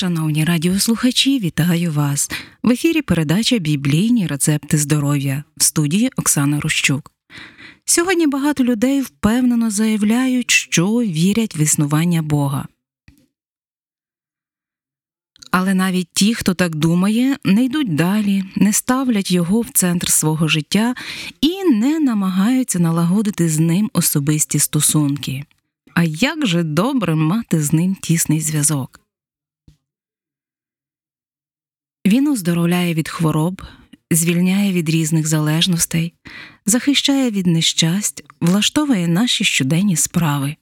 Шановні радіослухачі, вітаю вас! В ефірі передача Біблійні рецепти здоров'я в студії Оксана Рущук. Сьогодні багато людей впевнено заявляють, що вірять в існування Бога. Але навіть ті, хто так думає, не йдуть далі, не ставлять його в центр свого життя і не намагаються налагодити з ним особисті стосунки. А як же добре мати з ним тісний зв'язок? Він оздоровляє від хвороб, звільняє від різних залежностей, захищає від нещасть, влаштовує наші щоденні справи.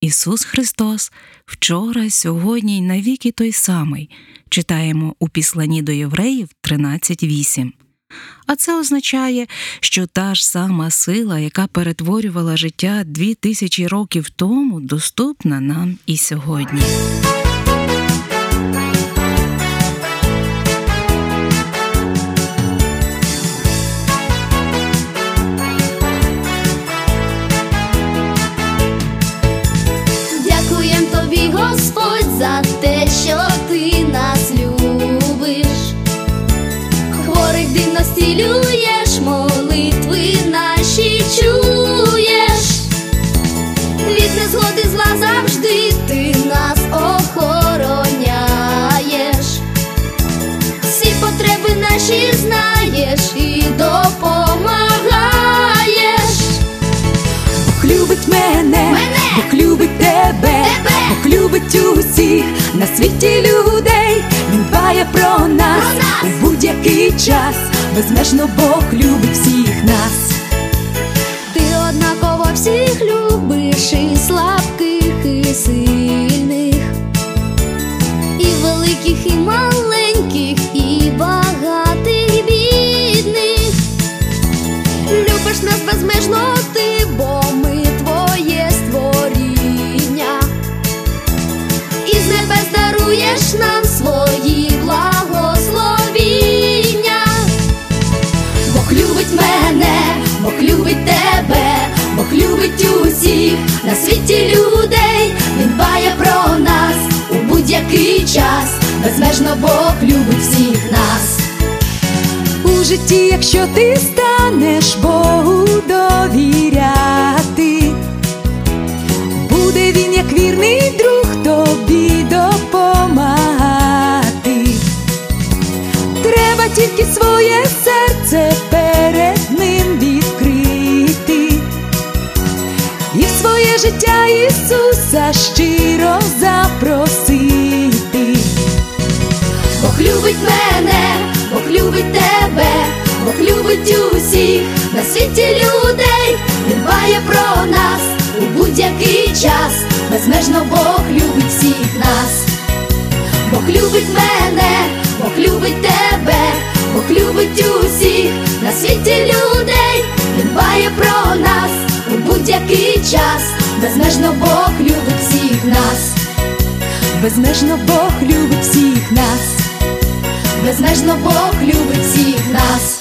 Ісус Христос вчора, сьогодні й навіки той самий, читаємо у післанні до євреїв 13.8. А це означає, що та ж сама сила, яка перетворювала життя дві тисячі років тому, доступна нам і сьогодні. Від незгоди зла завжди ти нас охороняєш. Всі потреби наші знаєш і допомагаєш. Бог любить мене, Мене! Бог любить тебе, Тебе! Бог любить усіх на світі людей. Він дбає про нас, Про нас! у будь-який час. Безмежно Бог любить всіх нас. Світі людей. Він дбає про нас у будь-який час. Безмежно Бог любить всіх нас. У житті, якщо ти станеш Богу життя Ісуса щиро запросити. Бог любить мене, Бог любить тебе, Бог любить усіх на світі людей. Він дбає про нас у будь-який час. Безмежно Бог любить всіх нас. Бог любить мене, Бог любить тебе, Бог любить усіх на світі людей. Безмежно Бог любить всіх нас. Безмежно Бог любить всіх нас. Безмежно Бог любить всіх нас.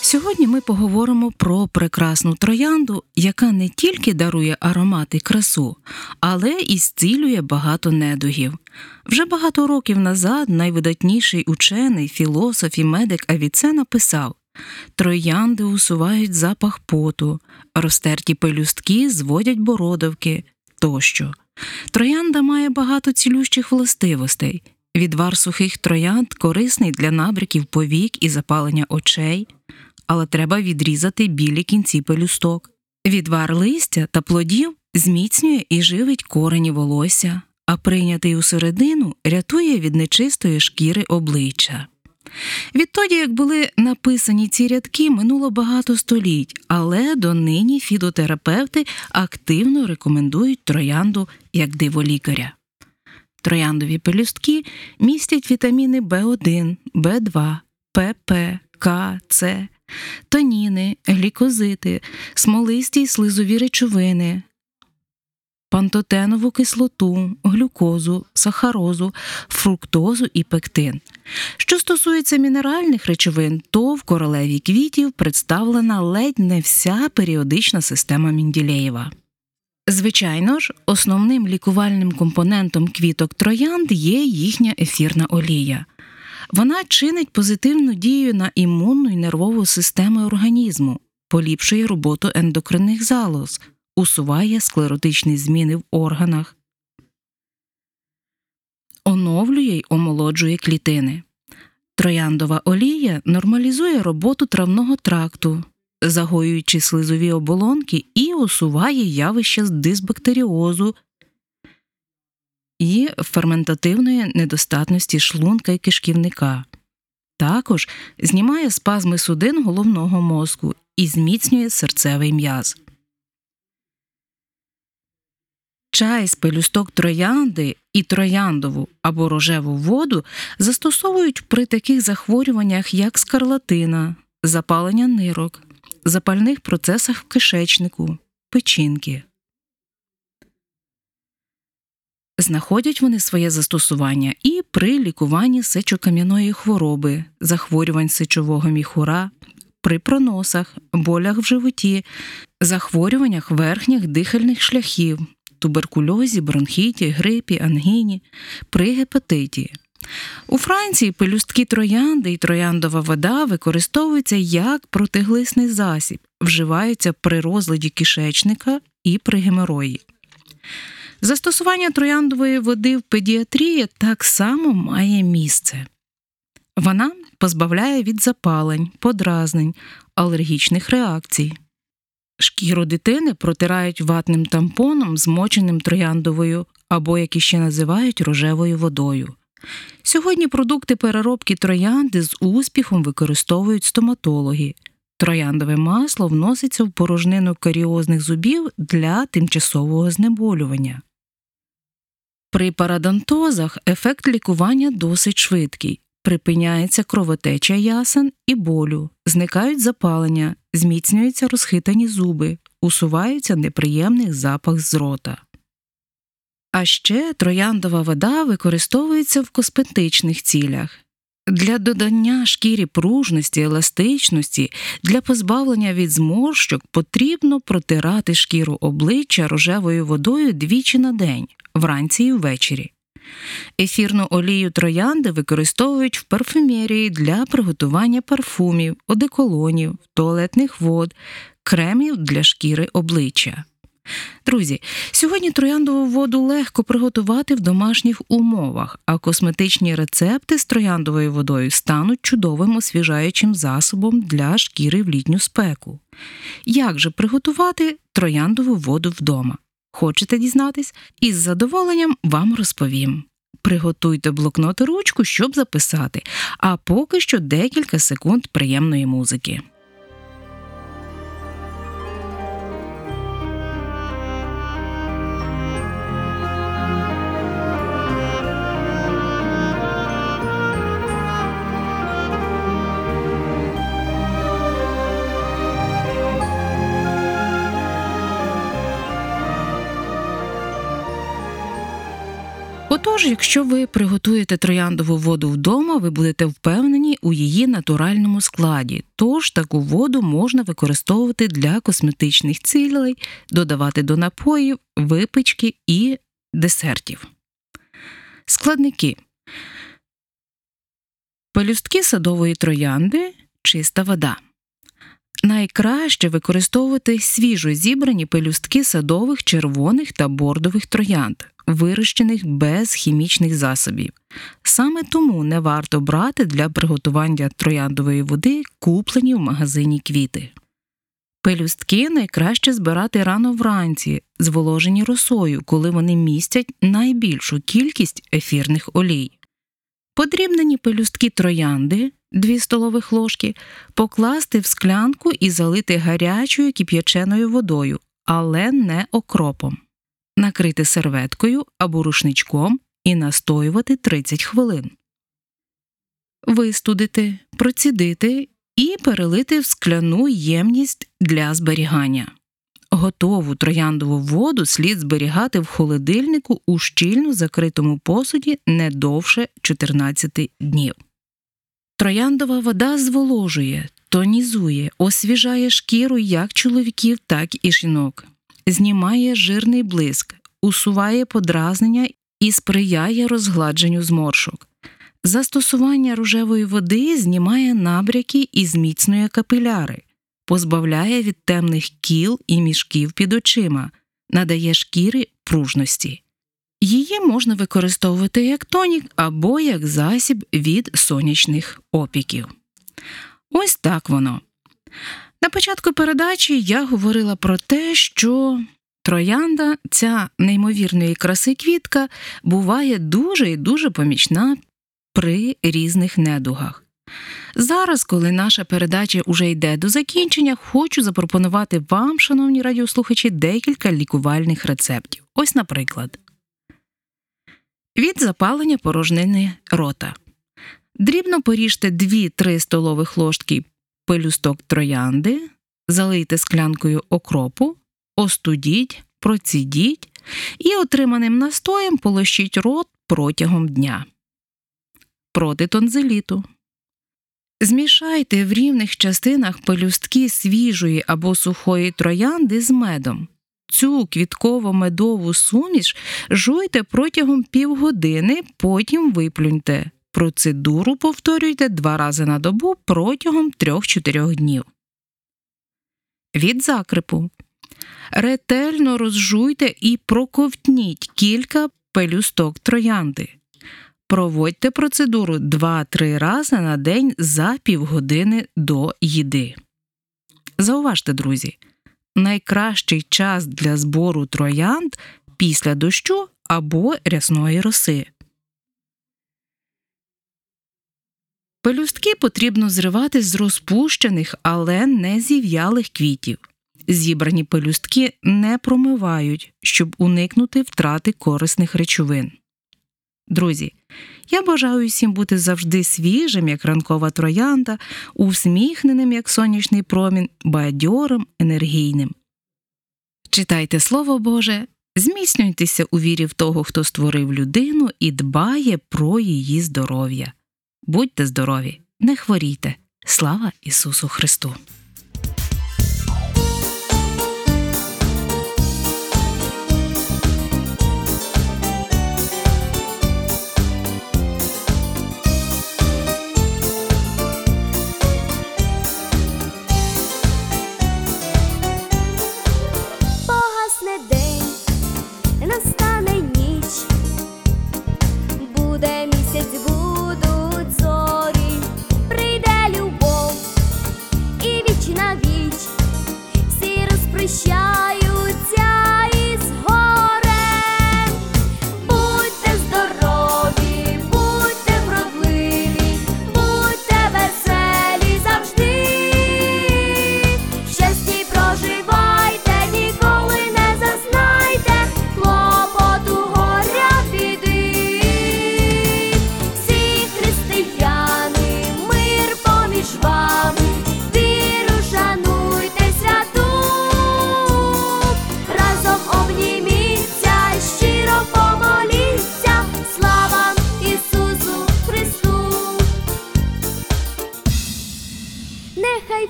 Сьогодні ми поговоримо про прекрасну троянду, яка не тільки дарує аромат і красу, але і зцілює багато недугів. Вже багато років назад найвидатніший учений, філософ і медик Авіцена писав Троянди усувають запах поту, розтерті пелюстки зводять бородавки тощо. Троянда має багато цілющих властивостей. Відвар сухих троянд корисний для набряків повік і запалення очей, але треба відрізати білі кінці пелюсток. Відвар листя та плодів зміцнює і живить корені волосся, а прийнятий усередину рятує від нечистої шкіри обличчя. Відтоді, як були написані ці рядки, минуло багато століть, але донині фітотерапевти активно рекомендують троянду як диволікаря. Трояндові пелюстки містять вітаміни В1, В2, ПП, К, С, таніни, глікозити, смолисті й слизові речовини, пантотенову кислоту, глюкозу, сахарозу, фруктозу і пектин. Що стосується мінеральних речовин, то в королеві квітів представлена ледь не вся періодична система Мінділеєва. Звичайно ж, основним лікувальним компонентом квіток троянд є їхня ефірна олія. Вона чинить позитивну дію на імунну і нервову системи організму, поліпшує роботу ендокринних залоз, усуває склеротичні зміни в органах, оновлює й омолоджує клітини. Трояндова олія нормалізує роботу травного тракту, загоюючи слизові оболонки і усуває явище дисбактеріозу і ферментативної недостатності шлунка і кишківника. Також знімає спазми судин головного мозку і зміцнює серцевий м'яз. Чай з пелюсток троянди і трояндову або рожеву воду застосовують при таких захворюваннях, як скарлатина, запалення нирок, запальних процесах в кишечнику, печінки. Знаходять вони своє застосування і при лікуванні сечокам'яної хвороби, захворювань сечового міхура, при проносах, болях в животі, захворюваннях верхніх дихальних шляхів, туберкульозі, бронхіті, грипі, ангіні, при гепатиті. У Франції пелюстки троянди і трояндова вода використовуються як протиглисний засіб, вживаються при розладі кишечника і при геморої. Застосування трояндової води в педіатрії так само має місце. Вона позбавляє від запалень, подразнень, алергічних реакцій. Шкіру дитини протирають ватним тампоном, змоченим трояндовою або, як іще називають, рожевою водою. Сьогодні продукти переробки троянди з успіхом використовують стоматологи. Трояндове масло вноситься в порожнину каріозних зубів для тимчасового знеболювання. При парадонтозах ефект лікування досить швидкий. Припиняється кровотеча ясен і болю, зникають запалення, зміцнюються розхитані зуби, усувається неприємний запах з рота. А ще трояндова вода використовується в косметичних цілях. Для додання шкірі пружності, еластичності, для позбавлення від зморщок потрібно протирати шкіру обличчя рожевою водою двічі на день, вранці і ввечері. Ефірну олію троянди використовують в парфюмерії для приготування парфумів, одеколонів, туалетних вод, кремів для шкіри обличчя. Друзі, сьогодні трояндову воду легко приготувати в домашніх умовах, а косметичні рецепти з трояндовою водою стануть чудовим освіжаючим засобом для шкіри в літню спеку. Як же приготувати трояндову воду вдома? Хочете дізнатись? Із задоволенням вам розповім. Приготуйте блокнот і ручку, щоб записати, а поки що декілька секунд приємної музики. Отож, якщо ви приготуєте трояндову воду вдома, ви будете впевнені у її натуральному складі. Тож таку воду можна використовувати для косметичних цілей, додавати до напоїв, випічки і десертів. Складники пелюстки садової троянди, чиста вода. Найкраще використовувати свіжо зібрані пелюстки садових червоних та бордових троянд, вирощених без хімічних засобів. Саме тому не варто брати для приготування трояндової води куплені в магазині квіти. Пелюстки найкраще збирати рано вранці, зволожені росою, коли вони містять найбільшу кількість ефірних олій. Подрібнені пелюстки троянди 2 столових ложки покласти в склянку і залити гарячою кип'яченою водою, але не окропом. Накрити серветкою або рушничком і настоювати 30 хвилин. Вистудити, процідити і перелити в скляну ємність для зберігання. Готову трояндову воду слід зберігати в холодильнику у щільно закритому посуді не довше 14 днів. Трояндова вода зволожує, тонізує, освіжає шкіру як чоловіків, так і жінок. знімає жирний блиск, усуває подразнення і сприяє розгладженню зморшок. Застосування рожевої води знімає набряки і зміцнює капіляри, позбавляє від темних кіл і мішків під очима, надає шкірі пружності. Її можна використовувати як тонік або як засіб від сонячних опіків. Ось так воно. На початку передачі я говорила про те, що троянда, ця неймовірної краси квітка, буває дуже і дуже помічна при різних недугах. Зараз, коли наша передача уже йде до закінчення, хочу запропонувати вам, шановні радіослухачі, декілька лікувальних рецептів. Ось, наприклад, від запалення порожнини рота. Дрібно поріжте 2-3 столових ложки пелюсток троянди, залийте склянкою окропу, остудіть, процідіть і отриманим настоєм полощіть рот протягом дня. Проти тонзиліту. Змішайте в рівних частинах пелюстки свіжої або сухої троянди з медом. Цю квітково-медову суміш жуйте протягом півгодини, потім виплюньте. Процедуру повторюйте два рази на добу протягом 3-4 днів. Від закрипу. Ретельно розжуйте і проковтніть кілька пелюсток троянди. Проводьте процедуру 2-3 рази на день за півгодини до їди. Зауважте, друзі, найкращий час для збору троянд після дощу або рясної роси. Пелюстки потрібно зривати з розпущених, але не зів'ялих квітів. Зібрані пелюстки не промивають, щоб уникнути втрати корисних речовин. Друзі, я бажаю всім бути завжди свіжим, як ранкова троянда, усміхненим, як сонячний промінь, бадьорим, енергійним. Читайте Слово Боже, зміцнюйтеся у вірі в того, хто створив людину і дбає про її здоров'я. Будьте здорові, не хворійте. Слава Ісусу Христу!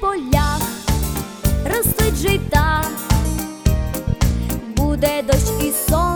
полях ростуть жита, буде дощ і сон.